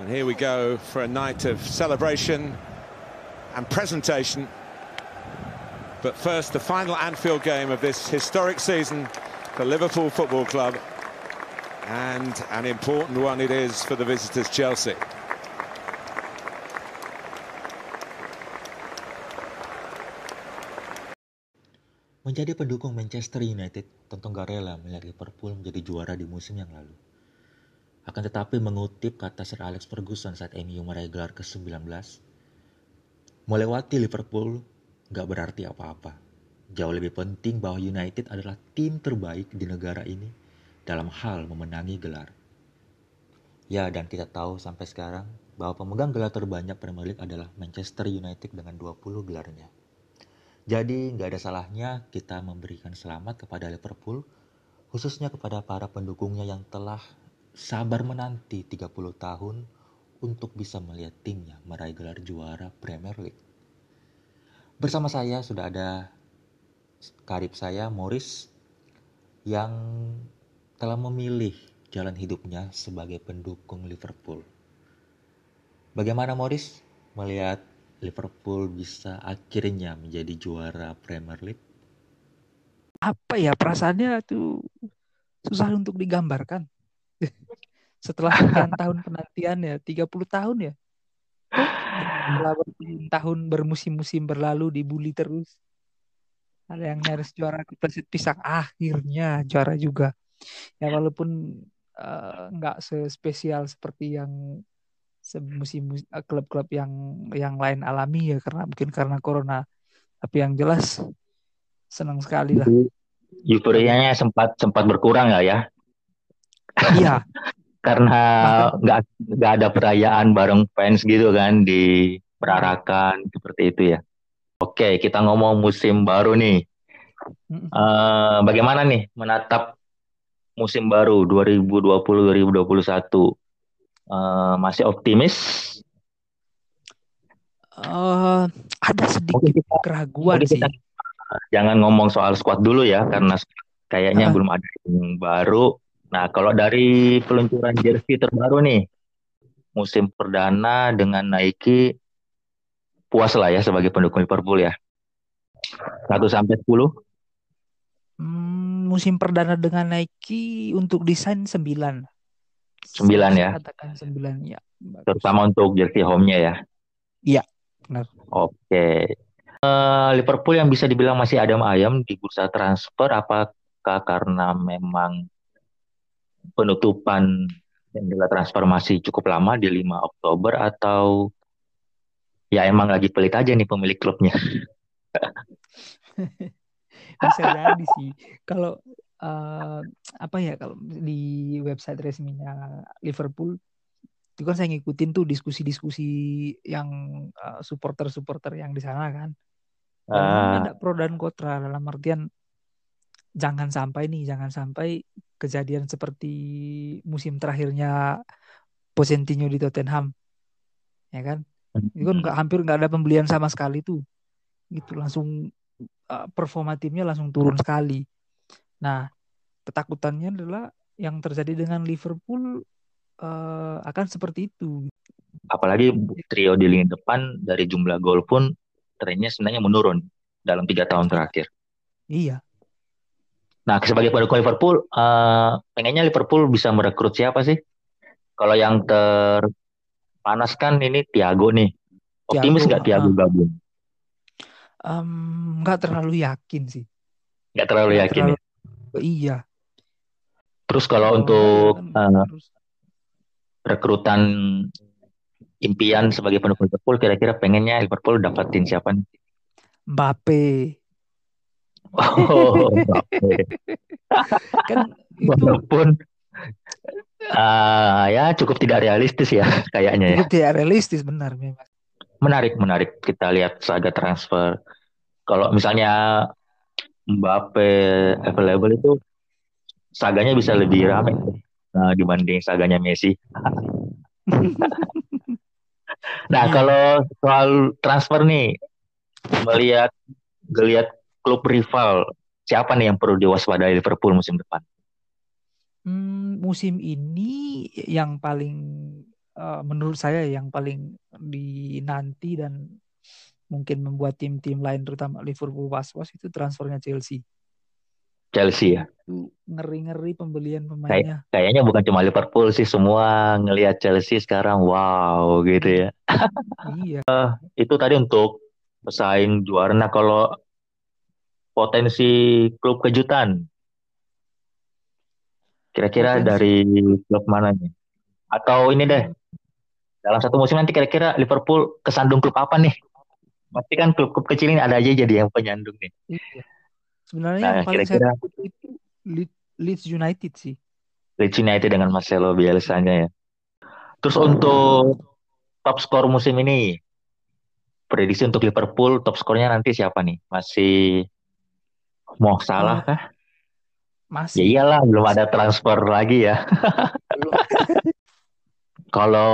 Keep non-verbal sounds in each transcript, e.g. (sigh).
And here we go for a night of celebration and presentation. But first, the final Anfield game of this historic season for Liverpool Football Club. And an important one it is for the visitors, Chelsea. Menjadi pendukung Manchester United tentu gak rela melihat Liverpool menjadi juara di musim yang lalu. Akan tetapi mengutip kata Sir Alex Ferguson saat MU meraih gelar ke-19, melewati Liverpool gak berarti apa-apa. Jauh lebih penting bahwa United adalah tim terbaik di negara ini dalam hal memenangi gelar. Ya, dan kita tahu sampai sekarang bahwa pemegang gelar terbanyak Premier League adalah Manchester United dengan 20 gelarnya. Jadi nggak ada salahnya kita memberikan selamat kepada Liverpool, khususnya kepada para pendukungnya yang telah sabar menanti 30 tahun untuk bisa melihat timnya meraih gelar juara Premier League. Bersama saya sudah ada karib saya Morris yang telah memilih jalan hidupnya sebagai pendukung Liverpool. Bagaimana Morris melihat Liverpool bisa akhirnya menjadi juara Premier League? Apa ya perasaannya tuh susah untuk digambarkan. Setelah (laughs) sekian tahun penantian ya, 30 tahun ya. Setelah tahun bermusim-musim berlalu dibully terus. Ada yang nyaris juara kepesit pisang akhirnya juara juga. Ya walaupun uh, nggak sespesial seperti yang semusim eh, klub-klub yang yang lain alami ya karena mungkin karena corona tapi yang jelas senang sekali lah euforianya sempat sempat berkurang ya ya iya (laughs) karena (laughs) nggak nggak ada perayaan bareng fans gitu kan di perarakan seperti itu ya oke kita ngomong musim baru nih uh, bagaimana nih menatap musim baru 2020 2021 uh, masih optimis? Uh, ada sedikit kita, keraguan sih. Kita, jangan ngomong soal squad dulu ya, karena kayaknya uh. belum ada yang baru. Nah, kalau dari peluncuran jersey terbaru nih, musim perdana dengan Nike, puas lah ya sebagai pendukung Liverpool ya. 1 sampai 10? Hmm, musim perdana dengan Nike untuk desain 9. Sembilan ya. Katakan sembilan ya. Terutama untuk jersey home-nya ya. Iya, benar. Oke. Uh, Liverpool yang bisa dibilang masih adem ayam di bursa transfer apakah karena memang penutupan jendela transfer masih cukup lama di 5 Oktober atau ya emang lagi pelit aja nih pemilik klubnya. (laughs) bisa jadi sih. Kalau uh, apa ya kalau di website resminya Liverpool itu kan saya ngikutin tuh diskusi-diskusi yang uh, supporter-supporter yang di sana kan. uh. ada pro dan kontra dalam artian jangan sampai nih jangan sampai kejadian seperti musim terakhirnya Pochettino di Tottenham ya kan itu kan gak, hampir nggak ada pembelian sama sekali tuh gitu langsung uh, performa timnya langsung turun sekali nah ketakutannya adalah yang terjadi dengan Liverpool uh, akan seperti itu. Apalagi trio di lini depan dari jumlah gol pun trennya sebenarnya menurun dalam tiga tahun terakhir. Iya. Nah, sebagai pendukung Liverpool, uh, pengennya Liverpool bisa merekrut siapa sih? Kalau yang terpanas kan ini Thiago nih. Optimis nggak Thiago, Thiago gabung? Nggak um, terlalu yakin sih. Nggak terlalu gak yakin. Ya? Terlalu, ya? Iya. Terus kalau oh, untuk uh, rekrutan impian sebagai pendukung Liverpool, kira-kira pengennya Liverpool dapatin siapa nih? Mbappe. Oh, (laughs) kan itu... Walaupun uh, ya cukup tidak realistis ya kayaknya ya. Cukup tidak realistis benar memang. Menarik, menarik. Kita lihat saga transfer. Kalau misalnya Mbappe available itu saganya bisa lebih ramai uh, dibanding saganya Messi. (laughs) nah, kalau soal transfer nih, melihat melihat klub rival, siapa nih yang perlu diwaspadai Liverpool musim depan? Hmm, musim ini yang paling uh, menurut saya yang paling dinanti dan mungkin membuat tim-tim lain terutama Liverpool was-was itu transfernya Chelsea. Chelsea ya. Ngeri-ngeri pembelian pemainnya. Kay kayaknya bukan cuma Liverpool sih semua ngelihat Chelsea sekarang wow gitu ya. iya. uh, (laughs) itu tadi untuk pesaing juara. Nah kalau potensi klub kejutan, kira-kira dari klub mana nih? Atau ini deh, dalam satu musim nanti kira-kira Liverpool kesandung klub apa nih? Pasti kan klub-klub kecil ini ada aja jadi yang penyandung nih. Iya. Sebenarnya nah, yang paling kira -kira... saya itu Leeds United sih. Leeds United dengan Marcelo Bielsa-nya ya. Terus untuk top skor musim ini, prediksi untuk Liverpool top skornya nanti siapa nih? Masih mau salah kah? Masih. Ya iyalah, belum ada transfer lagi ya. (laughs) Kalau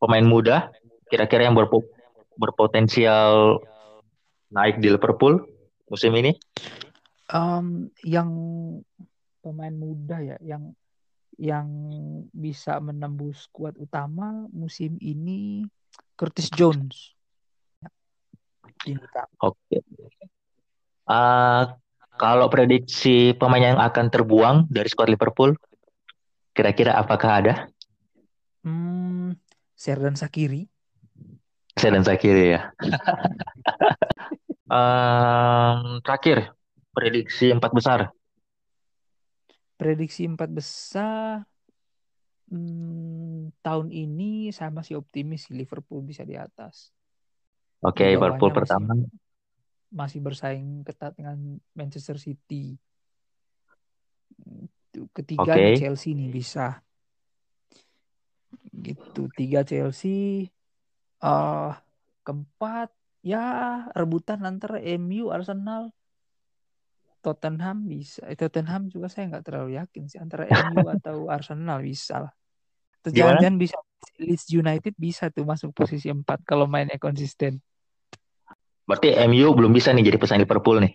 pemain muda, kira-kira yang berpo berpotensial naik di Liverpool musim ini? Um, yang pemain muda ya, yang yang bisa menembus skuad utama musim ini Curtis Jones. Oke. Okay. Uh, kalau prediksi pemain yang akan terbuang dari skuad Liverpool, kira-kira apakah ada? Hmm, Serdan Sakiri. Serdan Sakiri ya. (laughs) um, terakhir, prediksi empat besar. Prediksi empat besar. Hmm, tahun ini saya masih optimis Liverpool bisa di atas. Oke, okay, Liverpool pertama masih bersaing ketat dengan Manchester City. Ketiga okay. Chelsea nih bisa. Gitu tiga Chelsea. Uh, keempat ya rebutan antara MU Arsenal Tottenham bisa eh, Tottenham juga saya nggak terlalu yakin sih antara MU (laughs) atau Arsenal bisa lah jangan-jangan bisa Leeds United bisa tuh masuk posisi empat kalau mainnya konsisten Berarti MU belum bisa nih jadi pesaing Liverpool nih.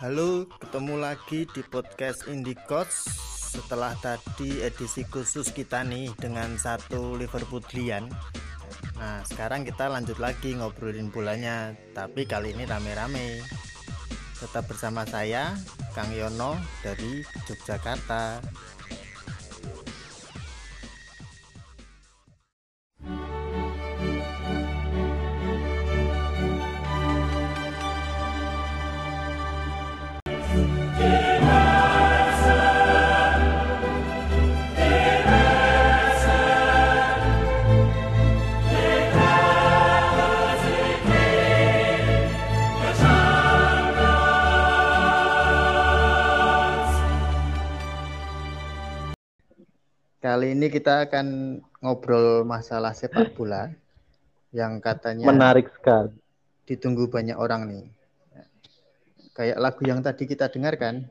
Halo, ketemu lagi di podcast Indie Coach setelah tadi edisi khusus kita nih dengan satu Liverpool Lian Nah sekarang kita lanjut lagi ngobrolin bolanya Tapi kali ini rame-rame. Tetap bersama saya Kang Yono dari Yogyakarta Kali ini kita akan ngobrol masalah sepak bola yang katanya menarik sekali. Ditunggu banyak orang nih. Kayak lagu yang tadi kita dengarkan.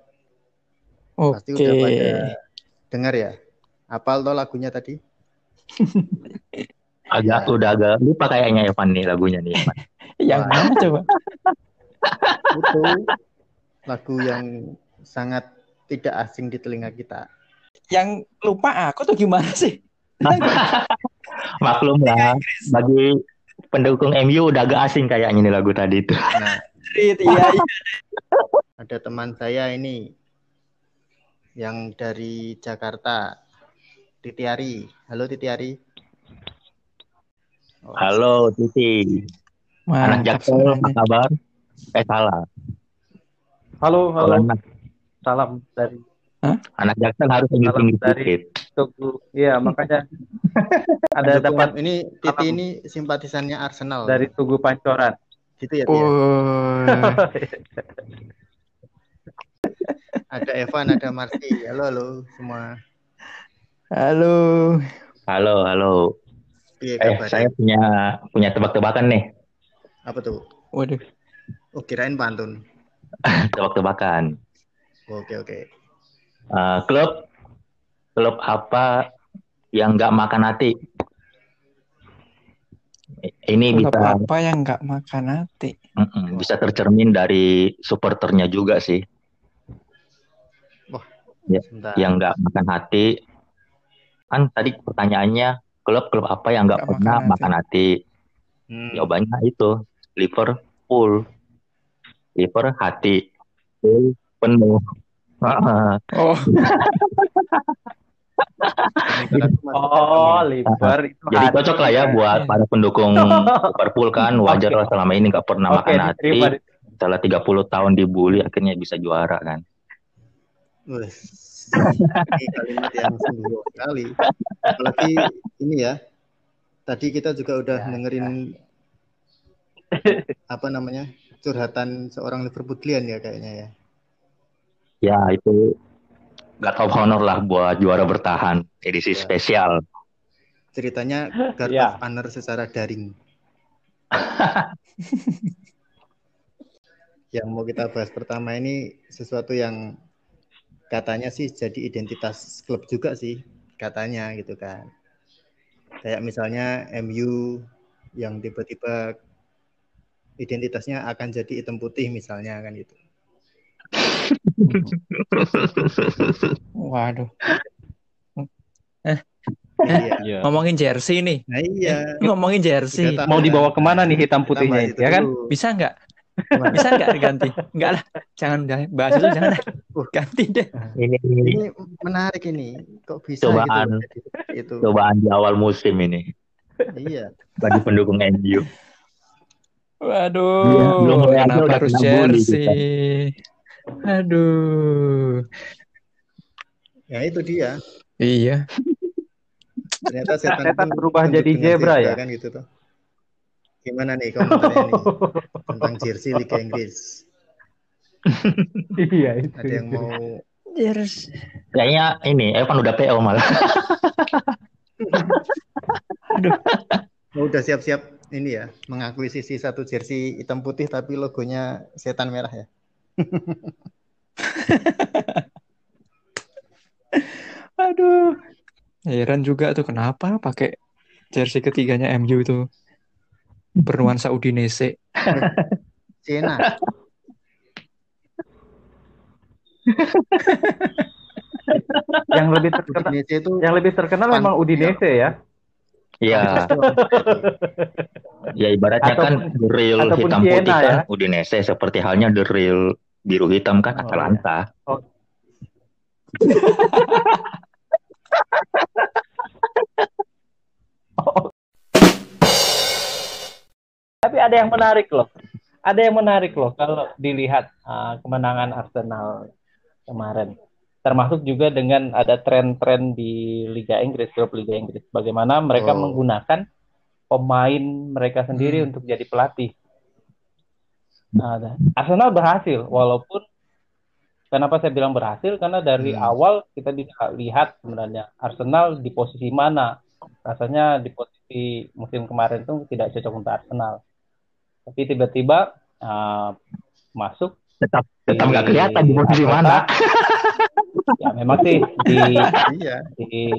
Oke. Pasti udah pada dengar ya. Apal toh lagunya tadi? (laughs) agak ya. udah agak lupa kayaknya Evan nih lagunya nih Evan. (laughs) yang mana coba? Itu lagu yang sangat tidak asing di telinga kita yang lupa aku tuh gimana sih? (laughs) Maklum lah, bagi pendukung MU udah agak asing kayaknya nih lagu tadi itu. Nah, iya, iya. Ada teman saya ini yang dari Jakarta, Titiari. Halo Titiari. Oh. Halo Titi. Anak Jaksel, apa kabar? Eh salah. Halo, halo. Salam dari Hah? Anak Jaksel harus tinggi tinggi dari Tugu. Iya, (laughs) makanya ada dapat ini Titi ini simpatisannya Arsenal. Dari Tugu Pancoran. Gitu ya, oh. ada Evan, ada Marti. Halo, halo semua. Halo. Halo, halo. Iya, eh, saya punya punya tebak-tebakan nih. Apa tuh? Waduh. Oh, kirain pantun. (laughs) Tebak-tebakan. Oke, oke uh, klub klub apa yang nggak makan hati? Ini Klub bisa apa yang nggak makan hati? mm-mm, bisa tercermin dari supporternya juga sih, Sebentar. yang nggak makan hati. Kan tadi pertanyaannya klub-klub apa yang nggak pernah makan hati. makan hati? Hmm. Jawabannya itu Liverpool. Liver hati penuh. Oh, (laughs) Oh, liver itu Jadi hati. cocok lah ya buat para pendukung Liverpool kan (laughs) wajar lah selama ini nggak pernah Oke, makan hati. Setelah 30 tahun dibully akhirnya bisa juara kan. Ini kalimat yang sungguh sekali. Apalagi ini ya. Tadi kita juga udah dengerin (laughs) apa namanya curhatan seorang Liverpoolian ya kayaknya ya. Ya itu God of Honor lah buat juara bertahan edisi Ya. spesial. Ceritanya God Ya. of Honor secara daring. (laughs) yang mau kita bahas pertama ini sesuatu yang katanya sih jadi identitas klub juga sih katanya gitu kan. Kayak misalnya MU yang tiba-tiba identitasnya akan jadi hitam putih misalnya kan gitu. Waduh. Iya. Iya. Ngomongin jersey nih. Nah iya. (laughs) Ngomongin jersey. Kita Mau dibawa ke mana nih hitam kita putihnya itu, ya kan? dulu. Bisa nggak? Bisa nggak diganti? Enggak lah. Jangan bahas itu jangan. dah. Uh. Ganti deh. Ini Ini menarik ini. Kok bisa Cobaan. gitu? Itu. cobaan di awal musim ini Iya. bagi pendukung MU. Waduh, Iya, belum kenapa udah harus jersey? Aduh. Ya itu dia. Iya. Ternyata setan, Setan berubah jadi zebra ya? kan gitu tuh. Gimana nih komentarnya nih tentang jersey Liga Inggris? (laughs) Iya itu. Ada yang mau Jersey. Kayaknya ini Evan udah PO malah. (laughs) mau udah siap-siap ini ya mengakuisisi satu jersey hitam putih tapi logonya setan merah ya? (laughs) Aduh. Heran juga tuh kenapa pakai jersey ketiganya MU itu bernuansa Udinese. (laughs) Cina. (laughs) Yang lebih terkenal Udinese itu yang lebih terkenal memang Udinese ya. Iya, (laughs) ya ibaratnya kan Ataupun- the real ataupun hitam Siena putih kan ya. Udinese seperti halnya the real biru hitam kan Oh, Atalanta. (laughs) Tapi ada yang menarik loh. Ada yang menarik loh kalau dilihat uh, kemenangan Arsenal kemarin. Termasuk juga dengan ada tren-tren di Liga Inggris, klub Liga Inggris. Bagaimana mereka Oh. menggunakan pemain mereka sendiri Hmm. untuk jadi pelatih. Nah, Arsenal berhasil, walaupun kenapa saya bilang berhasil? Karena dari Hmm. awal kita bisa lihat sebenarnya Arsenal di posisi mana. Rasanya di posisi musim kemarin itu tidak cocok untuk Arsenal. Tapi tiba-tiba uh, masuk Tetap tetap nggak kelihatan di posisi mana. (laughs) ya memang sih di iya. di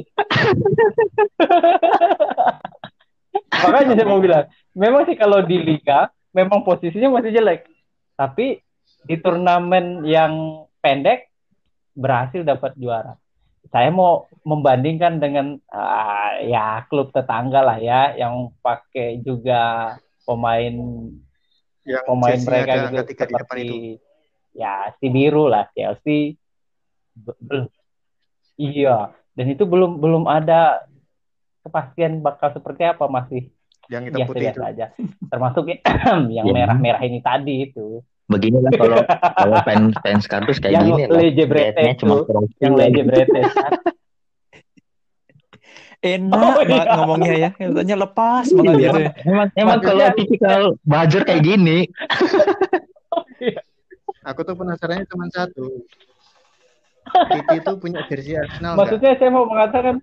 makanya saya mau bilang memang sih kalau di liga memang posisinya masih jelek tapi di turnamen yang pendek berhasil dapat juara saya mau membandingkan dengan ah, ya klub tetangga lah ya yang pakai juga pemain Yang pemain mereka gitu seperti itu. ya si biru lah Chelsea belum iya dan itu belum belum ada kepastian bakal seperti apa masih Yang hitam putih itu. aja termasuk yang (clears throat) Ya. merah-merah ini tadi itu Begini lah kalau (laughs) kalau fans fans kardus kayak Yang gini lah. Cuma yang lah. Leje Bretes (laughs) kan Enak Oh, iya. ngomongnya ya. Katanya lepas banget Iya. gitu ya. Emang emang kalau tipikal buzzer kayak gini. (laughs) Aku tuh penasarannya cuma satu. Titi itu punya jersey Arsenal maksudnya saya mau mengatakan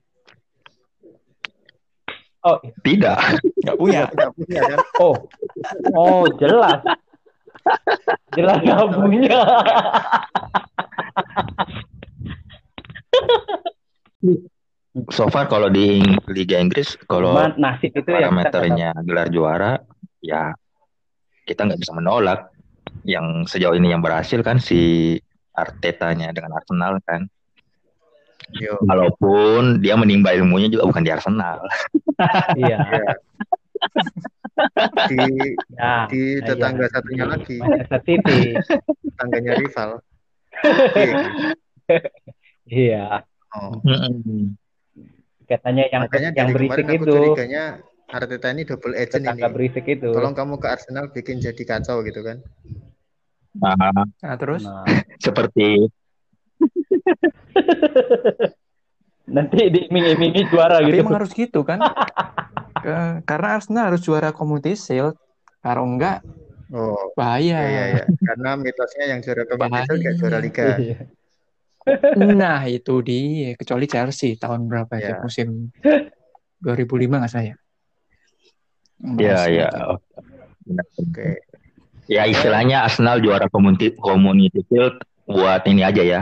oh Tidak. Nggak punya. Nggak punya kan? oh oh jelas jelas nggak punya so far kalau di Liga Inggris kalau Cuma nasib itu nggak parameternya gelar juara ya kita nggak bisa menolak yang sejauh ini yang berhasil kan si Artetanya dengan Arsenal kan Yo. walaupun dia menimba ilmunya juga bukan di Arsenal. Iya. Ya. di Ya. di Nah, tetangga iya. satunya lagi Manchester City. tetangganya rival Iya. (laughs) Iya. oh. Katanya yang makanya yang berisik aku itu. curiganya Arteta ini double agent ini Tetangga berisik itu. tolong kamu ke Arsenal bikin jadi kacau gitu kan Nah, Nah, terus Nah, (laughs) seperti (laughs) nanti diiming-imingi juara tapi gitu. emang harus gitu kan? (laughs) Ke- karena Arsenal harus juara Community Shield. Kalau enggak oh bahaya. iya iya iya karena mitosnya yang juara Community Shield kayak juara Bahaya. Liga Iya. Nah, itu dia. Kecuali Chelsea tahun berapa itu? Ya. Musim 2005 nggak saya? ya Masih ya itu. benar. oke ya istilahnya Arsenal juara community community shield buat ini aja ya.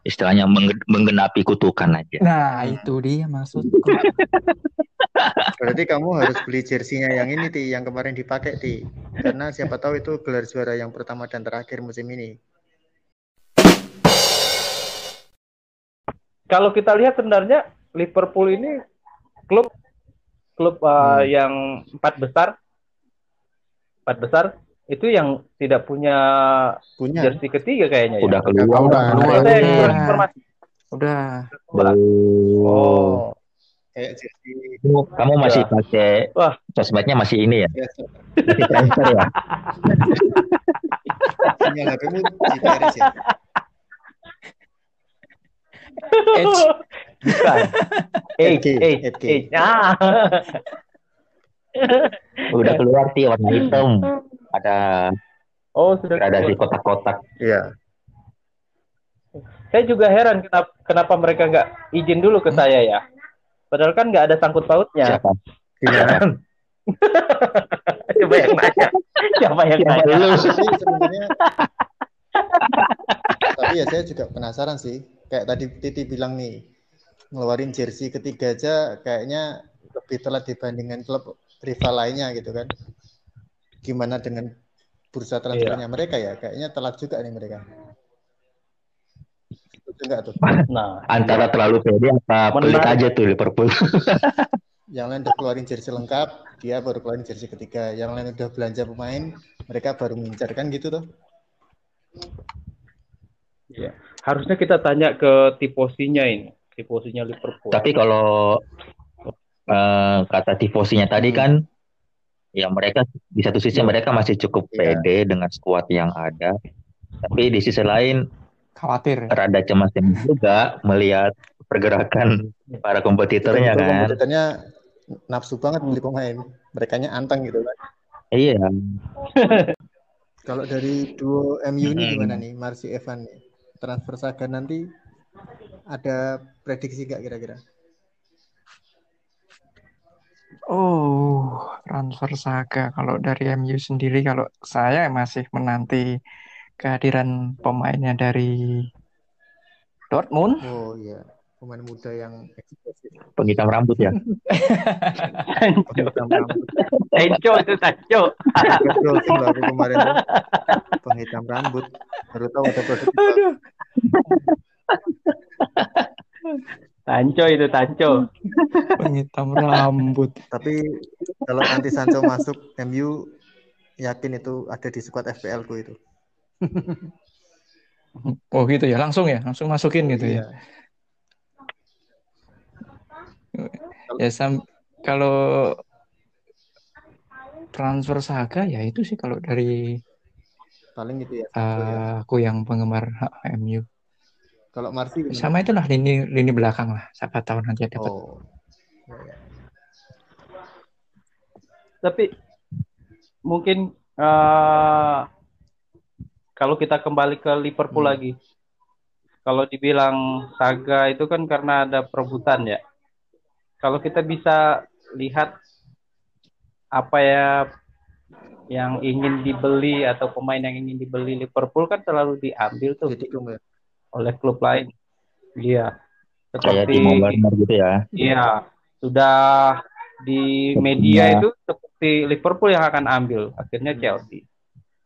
Istilahnya mengge- menggenapi kutukan aja. Nah, itu dia maksudku. (laughs) berarti kamu harus beli jersinya yang ini ti yang kemarin dipakai ti. Karena siapa tahu itu gelar juara yang pertama dan terakhir musim ini. Kalau kita lihat sebenarnya Liverpool ini klub klub uh, Hmm. yang empat besar. Empat besar itu yang tidak punya punya jersey ketiga kayaknya ya. udah keluar Udah keluar. Udah. kurang informasi. Udah. oh, Oh, kayak jersey Kamu- masih Udah. pakai Wah. sosmednya masih ini ya masih transfer ya sinyal HP-mu GPRS ya Edge. bukan. Age, 8K, age, 8K. age. Ah. (laughs) udah keluar sih warna hitam ada Oh, sudah. gradasi keluar. kotak-kotak iya Saya juga heran kenapa, kenapa mereka nggak izin dulu ke saya ya. Padahal kan nggak ada sangkut pautnya. siapa gimana (laughs) Coba yang nanya. Siapa yang Siapa nanya? sebenarnya tapi ya saya juga penasaran sih kayak tadi Titi bilang nih ngeluarin jersey ketiga aja kayaknya lebih telat dibandingkan klub rival lainnya gitu kan. Gimana dengan bursa transfernya mereka ya? Kayaknya telat juga nih mereka. Setuju nggak tuh? Nah, antara terlalu pede apa pelit aja tuh Liverpool. (laughs) Yang lain udah keluarin jersey lengkap dia baru keluarin jersey ketiga. Yang lain udah belanja pemain mereka baru ngincar kan gitu tuh. Harusnya kita tanya ke tiposinya ini, tiposinya Liverpool. tapi kalau eh, kata tifosinya tadi Hmm. kan ya mereka di satu sisi Iya. mereka masih cukup Iya. pede dengan skuad yang ada tapi di sisi lain Khawatir. rada cemas juga melihat pergerakan para kompetitornya kan. kompetitornya nafsu banget beli pemain mereka anteng gitu kan Iya. (laughs) Kalau dari duo MU ini Mm-mm. gimana nih, Marsi Evan nih? Transfer Saga nanti ada prediksi gak kira-kira? Oh, transfer saga. Kalau dari MU sendiri, kalau saya masih menanti kehadiran pemainnya dari Dortmund. Oh iya, pemain muda yang. Penghitam rambut ya. Penghitam rambut. Sancho itu loh aku kemarin tuh. Penghitam rambut. Baru tahu ada produk. Aduh. Sancho itu Sancho. Penghitam (laughs) rambut. Tapi kalau nanti Sancho masuk MU yakin itu ada di squad FPL ku itu. (laughs) Oh gitu ya, langsung ya, langsung masukin gitu ya. Iya. Ya sam kalau transfer saga ya itu sih kalau dari Paling gitu ya. eh, Sancho ya. aku yang penggemar MU. Kalau Marsi gimana? Sama itulah lini lini belakang lah. Siapa tahu nanti dapat. Oh. Tapi mungkin eh, kalau kita kembali ke Liverpool Hmm. lagi, kalau dibilang saga itu kan karena ada perebutan ya. Kalau kita bisa lihat apa ya yang ingin dibeli atau pemain yang ingin dibeli Liverpool kan selalu diambil tuh Jadi. Oleh klub lain. Iya. Kayak seperti Timo Werner gitu ya. Iya, sudah di media itu seperti Liverpool yang akan ambil, akhirnya Chelsea.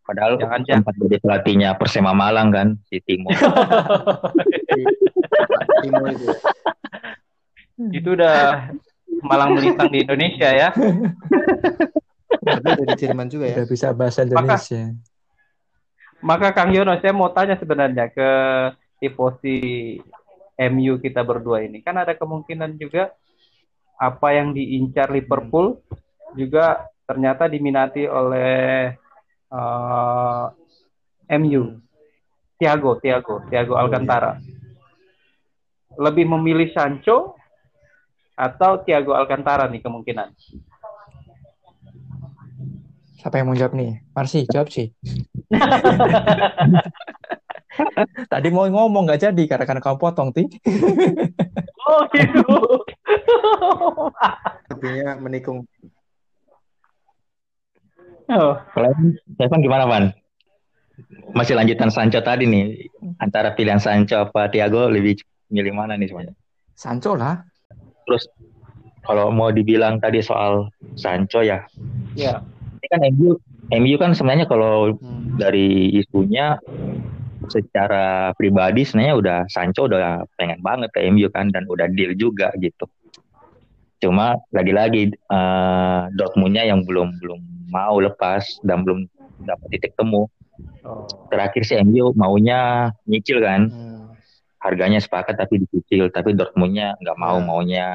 Padahal Jangan, sempat jadi pelatihnya Persema Malang kan si Timo. (laughs) Timo itu ya. itu udah malang melintang di Indonesia ya. Berarti dari Jerman juga ya. Udah bisa bahasa Indonesia. Maka Kang Yono, saya mau tanya sebenarnya ke tifosi MU kita berdua ini. Kan ada kemungkinan juga apa yang diincar Liverpool juga ternyata diminati oleh eh, MU. Thiago, Thiago, Thiago Alcantara. Lebih memilih Sancho atau Thiago Alcantara nih kemungkinan? Siapa yang mau jawab nih? Marsi, jawab sih. (laughs) (laughs) Tadi mau ngomong nggak jadi karena karena kamu potong, Ti. Oh gitu. (laughs) Lebihnya menikung. Oh. Kalau Stefan gimana, Van? Masih lanjutan Sancho tadi nih. Antara pilihan Sancho apa Thiago lebih milih mana nih semuanya? Sancho lah. Terus kalau mau dibilang tadi soal Sancho ya, Ya. ini kan MU MU kan sebenarnya kalau Hmm. dari isunya secara pribadi sebenarnya udah Sancho udah pengen banget ke MU kan dan udah deal juga gitu. Cuma lagi-lagi eh, Dortmundnya yang belum belum mau lepas dan belum dapat titik temu. Oh. Terakhir sih MU maunya nyicil kan, Hmm. harganya sepakat tapi dicicil, tapi Dortmundnya nggak mau Ya. maunya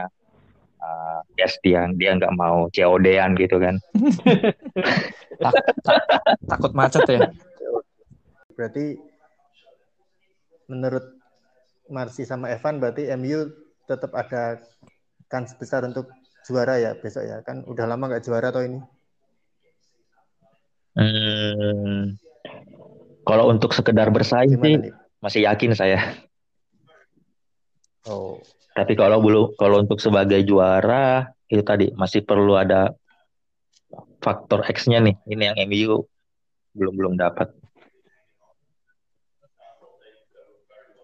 eh, cash dia dia nggak mau COD-an gitu kan. (laughs) Tak- tak- takut macet ya. Berarti menurut Marsi sama Evan berarti MU tetap ada kans besar untuk juara ya besok ya kan udah lama nggak juara atau ini Hmm, kalau untuk sekedar bersaing sih nih masih yakin saya. oh Tapi kalau belum kalau untuk sebagai juara itu tadi masih perlu ada faktor X-nya nih. Ini yang MU belum belum dapat.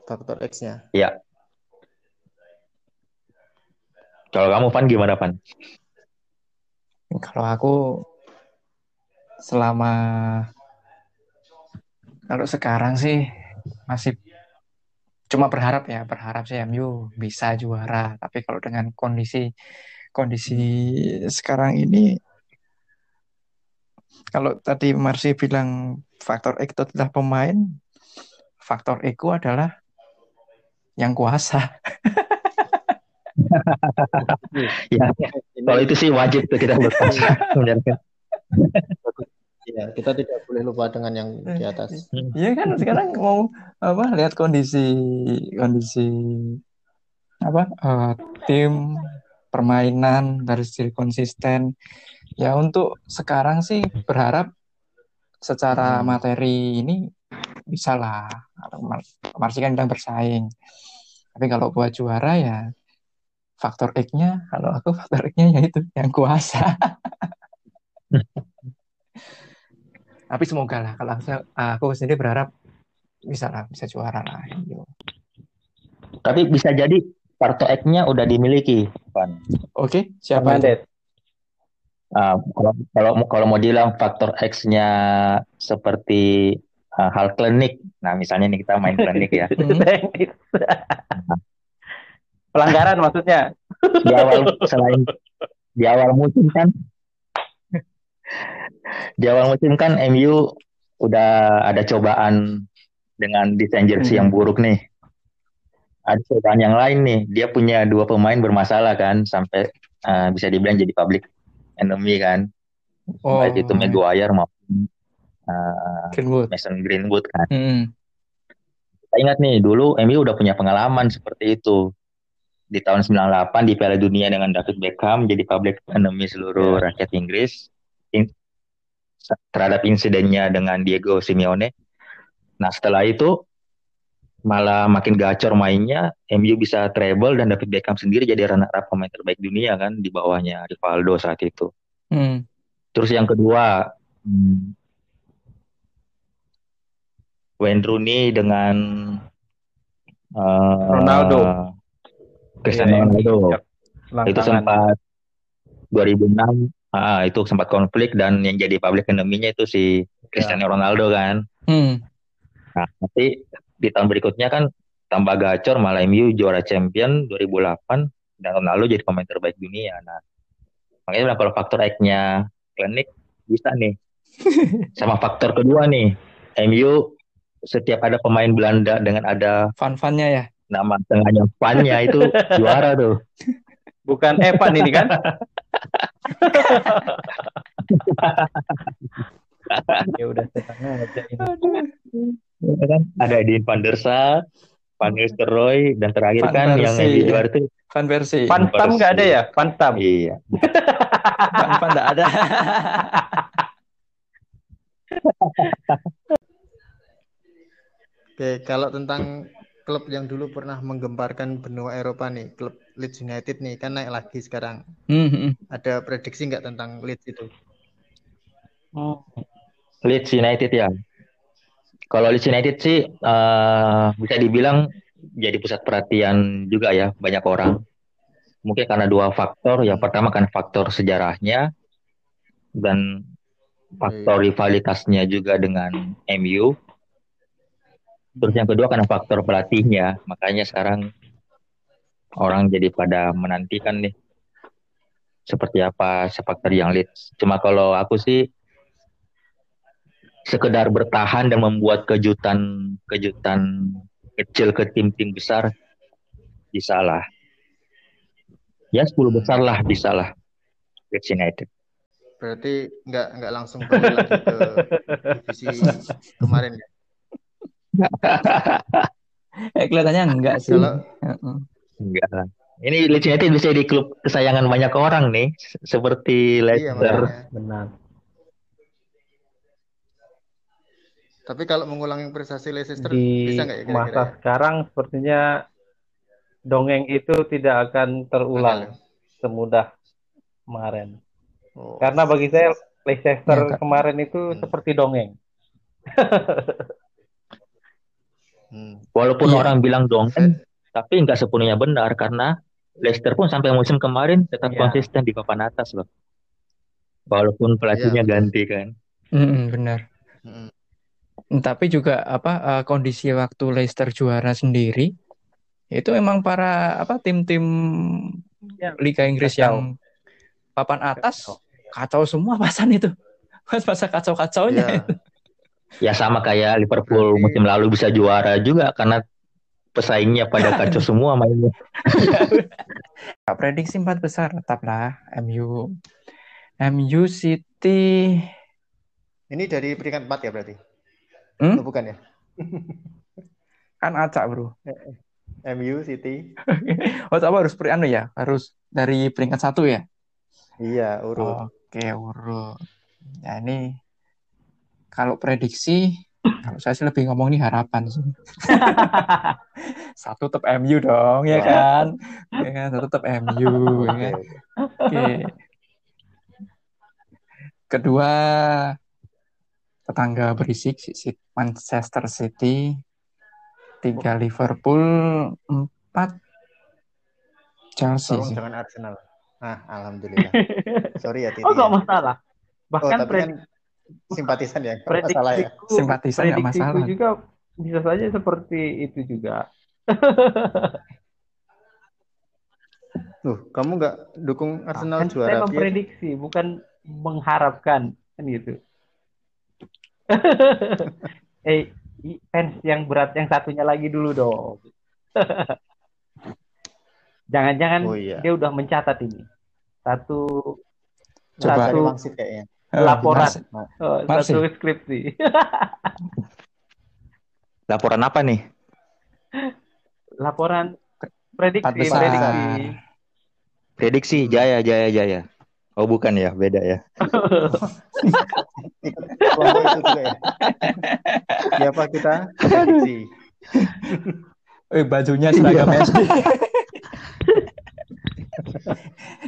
Faktor X-nya Ya. Kalau kamu Pan gimana Pan? Kalau aku selama kalau sekarang sih masih cuma berharap ya, berharap sih MU bisa juara. Tapi kalau dengan kondisi kondisi sekarang ini kalau tadi Marsi bilang faktor X itu adalah pemain, faktor Ego adalah yang kuasa. Ya, kalau itu sih wajib tuh kita (laughs) berpuasa. Ya kita tidak boleh lupa dengan yang di atas Iya kan sekarang mau apa lihat kondisi kondisi apa eh, tim permainan dari segi konsisten ya untuk sekarang sih berharap secara Hmm. materi ini bisa lah Mar- Marsi kan bilang bersaing tapi kalau buat juara ya faktor X-nya kalau aku faktor X-nya ya itu yang kuasa (laughs) tapi semoga lah kalau aku, aku sendiri berharap bisa lah bisa juara lah Yo. Tapi bisa jadi kartu X-nya udah dimiliki, Pan. oke siapa itu? Fernandes. Ah, kalau kalau kalau mau bilang faktor X-nya seperti hal klinik. Nah, misalnya nih kita main klinik ya. Hmm. (laughs) Pelanggaran maksudnya. Di awal selain di awal musim kan di awal musim kan MU udah ada cobaan dengan desain jersey yang buruk nih. Ada cobaan yang lain nih. Dia punya dua pemain bermasalah kan sampai ah, bisa dibilang jadi public enemy kan. oh Baik itu Maguire maupun ah, Greenwood Mason Greenwood kan. Hmm. Kita ingat nih, dulu MU udah punya pengalaman seperti itu. Di tahun 98 di Piala Dunia dengan David Beckham jadi public enemy seluruh rakyat Inggris In- terhadap insidennya dengan Diego Simeone. Nah, setelah itu malah makin gacor mainnya, MU bisa treble dan David Beckham sendiri jadi runner up pemain terbaik dunia kan di bawahnya Rivaldo saat itu. Hmm. Terus yang kedua, hmm, Wayne Rooney dengan eh, Ronaldo. Cristiano Iya, Ronaldo. Cak. Itu sempat 2006 ah, itu sempat konflik dan yang jadi public enemy-nya itu si Cristiano Ronaldo kan. Hmm. Nah, nanti di tahun berikutnya kan tambah gacor malah MU juara champion 2008 dan Ronaldo jadi pemain terbaik dunia. Nah, makanya kalau faktor X-nya klinik bisa nih. (laughs) Sama faktor kedua nih, MU setiap ada pemain Belanda dengan ada Fun-funnya ya. nama tengahnya Van-nya itu juara tuh. Bukan Evan ini kan? (laughs) ya udah aja ini. Ya kan? Ada Edin van der Sar, Van Nistelrooy dan terakhir Van kan yang Persie, ya. juara itu Fun versi. Van Stam nggak ada ya? Van Stam. iya. Fun fun nggak ada. (laughs) Oke, kalau tentang klub yang dulu pernah menggemparkan benua Eropa nih, klub Leeds United nih kan naik lagi sekarang. Hmm, hmm. Ada prediksi nggak tentang Leeds itu? Leeds United ya. Kalau Leeds United sih eh, bisa dibilang jadi pusat perhatian juga ya banyak orang. Mungkin karena dua faktor. Yang pertama kan faktor sejarahnya dan faktor rivalitasnya juga dengan MU. Terus yang kedua karena faktor pelatihnya. Makanya sekarang orang jadi pada menantikan nih seperti apa sepak terjang Leeds. Cuma kalau aku sih sekedar bertahan dan membuat kejutan-kejutan kecil ke tim-tim besar bisa lah. Ya 10 besar lah bisa lah. Leeds United. Berarti nggak nggak langsung lagi ke divisi kemarin ya? Eh, kelihatannya enggak sih. Kalau Heeh. Enggak lah. Ini Leeds United bisa di klub kesayangan banyak orang nih, seperti iya Leicester. makanya. Benar. Tapi kalau mengulangi prestasi Leicester Di bisa nggak ya kira-kira? masa ya? sekarang sepertinya dongeng itu tidak akan terulang Gagal. semudah kemarin. Oh. Karena bagi saya Leicester Ya, kemarin itu Hmm. seperti dongeng. (laughs) Hmm. Walaupun Iya. orang bilang dongeng, tapi nggak sepenuhnya benar karena Leicester pun sampai musim kemarin tetap Iya. konsisten di papan atas loh. Walaupun pelatihnya betul. ganti kan. Hmm, benar. Hmm. Tapi juga apa eh, kondisi waktu Leicester juara sendiri itu memang para apa tim-tim Ya, Liga Inggris kacau. yang papan atas kacau semua (laughs) pasan itu. Pas masa kacau-kacaunya. Iya. Ya sama kayak Liverpool Berarti- musim lalu bisa juara juga karena pesaingnya pada (laughs) kacau semua mainnya. (laughs) Prediksi empat besar tetaplah MU. MU City Ini dari peringkat 4 ya berarti? Hmm? Oh, bukan ya? (laughs) kan acak bro. MU City. Oh, apa harus per anu ya? Harus dari peringkat satu ya? Iya, urut. Oke, urut. Ya ini kalau prediksi, kalau saya sih lebih ngomong nih harapan sih. (laughs) Satu tetap MU dong, ya Wah. kan? Ya kan, satu tetap MU, ya Oke, kan? oke. Kedua, tetangga berisik, si- si- Manchester City. Tiga Liverpool, empat Chelsea Tolong sih. jangan Arsenal. Ah, alhamdulillah. Sorry ya (laughs) Titi. Oh, ya. masalah. Oh, Bahkan tapi kan simpatisan ya, masalah ya. prediksiku, Simpatisan nggak prediksiku masalah. juga bisa saja seperti itu juga. (laughs) Loh, kamu nggak dukung Arsenal Kan saya juara Piala? memprediksi, bukan mengharapkan kan gitu. (laughs) eh, fans yang berat yang satunya lagi dulu dong. (laughs) Jangan-jangan Oh iya. dia udah mencatat ini. Satu Coba. Satu wangsit kayaknya. Eh, laporan. Mas- oh, satu skripsi. (laughs) Laporan apa nih? laporan prediksi, prediksi. Prediksi Jaya Jaya Jaya. Oh bukan ya, beda ya. (laughs) Siapa kita? Prediksi. (laughs) Eh bajunya seragam SD.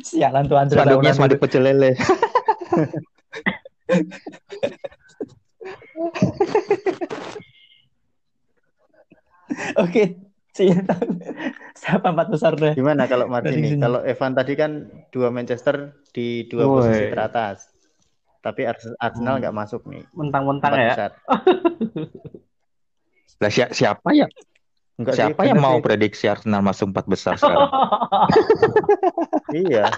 Sialan tuh Andre Spanduknya spanduk itu. pecel lele. (laughs) Oke, sialan. (laughs) Siapa empat besar deh? Gimana kalau Martini? sini. Kalau Evan tadi kan dua Manchester di dua Woi. posisi teratas. Tapi Ars- Arsenal nggak masuk nih. Mentang-mentang ya. besar. (laughs) Lah si- siapa ya? Enggak Siapa yang mau sih. prediksi Arsenal masuk empat besar sekarang? Iya.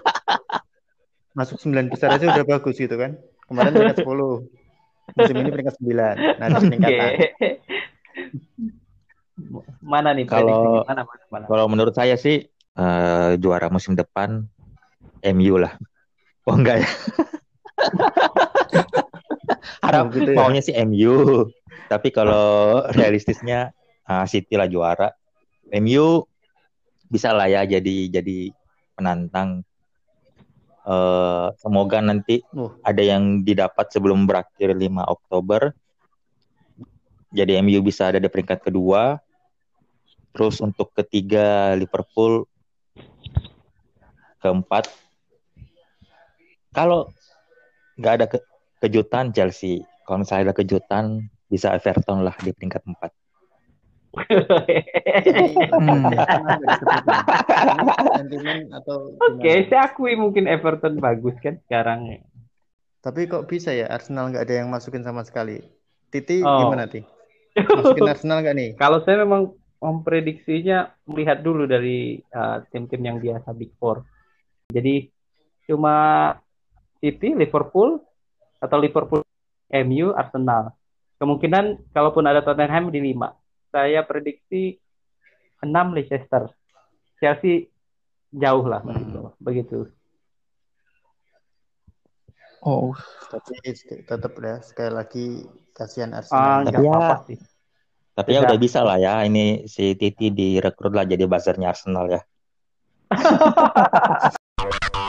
Masuk sembilan besar aja udah bagus gitu kan. Kemarin peringkat (laughs) 10. Musim ini peringkat 9. Nah, ada peningkatan. Mana nih Kalau-? Mana, mana, mana? Kalau menurut saya sih eh, juara musim depan MU lah. Oh enggak ya? (laughs) Harap Oh, gitu ya. maunya sih MU. Tapi kalau realistisnya ah, City lah juara. MU bisa lah ya jadi jadi penantang. Eh, semoga nanti Uh. ada yang didapat sebelum berakhir 5 Oktober. Jadi MU bisa ada di peringkat kedua. Terus untuk ketiga Liverpool keempat. Kalau nggak ada ke- kejutan Chelsea. Kalau misalnya ada kejutan bisa Everton lah di peringkat empat. Oke, saya akui mungkin Everton bagus kan sekarang. Tapi kok bisa ya Arsenal nggak ada yang masukin sama sekali? Titi Oh. gimana Ti? Masukin (laughs) Arsenal nggak nih? Kalau saya memang memprediksinya melihat dulu dari uh, tim-tim yang biasa Big Four. Jadi cuma City, Liverpool, atau Liverpool, MU, Arsenal. Kemungkinan kalaupun ada Tottenham di lima. Saya prediksi 6 Leicester. Chelsea jauh lah masih Hmm. begitu. Oh, Tapi tetap ya sekali lagi kasihan Ah, Arsenal. nggak Ya. apa-apa sih. Tapi ya udah bisa lah ya. Ini si Titi direkrut lah jadi buzzernya Arsenal ya. (laughs)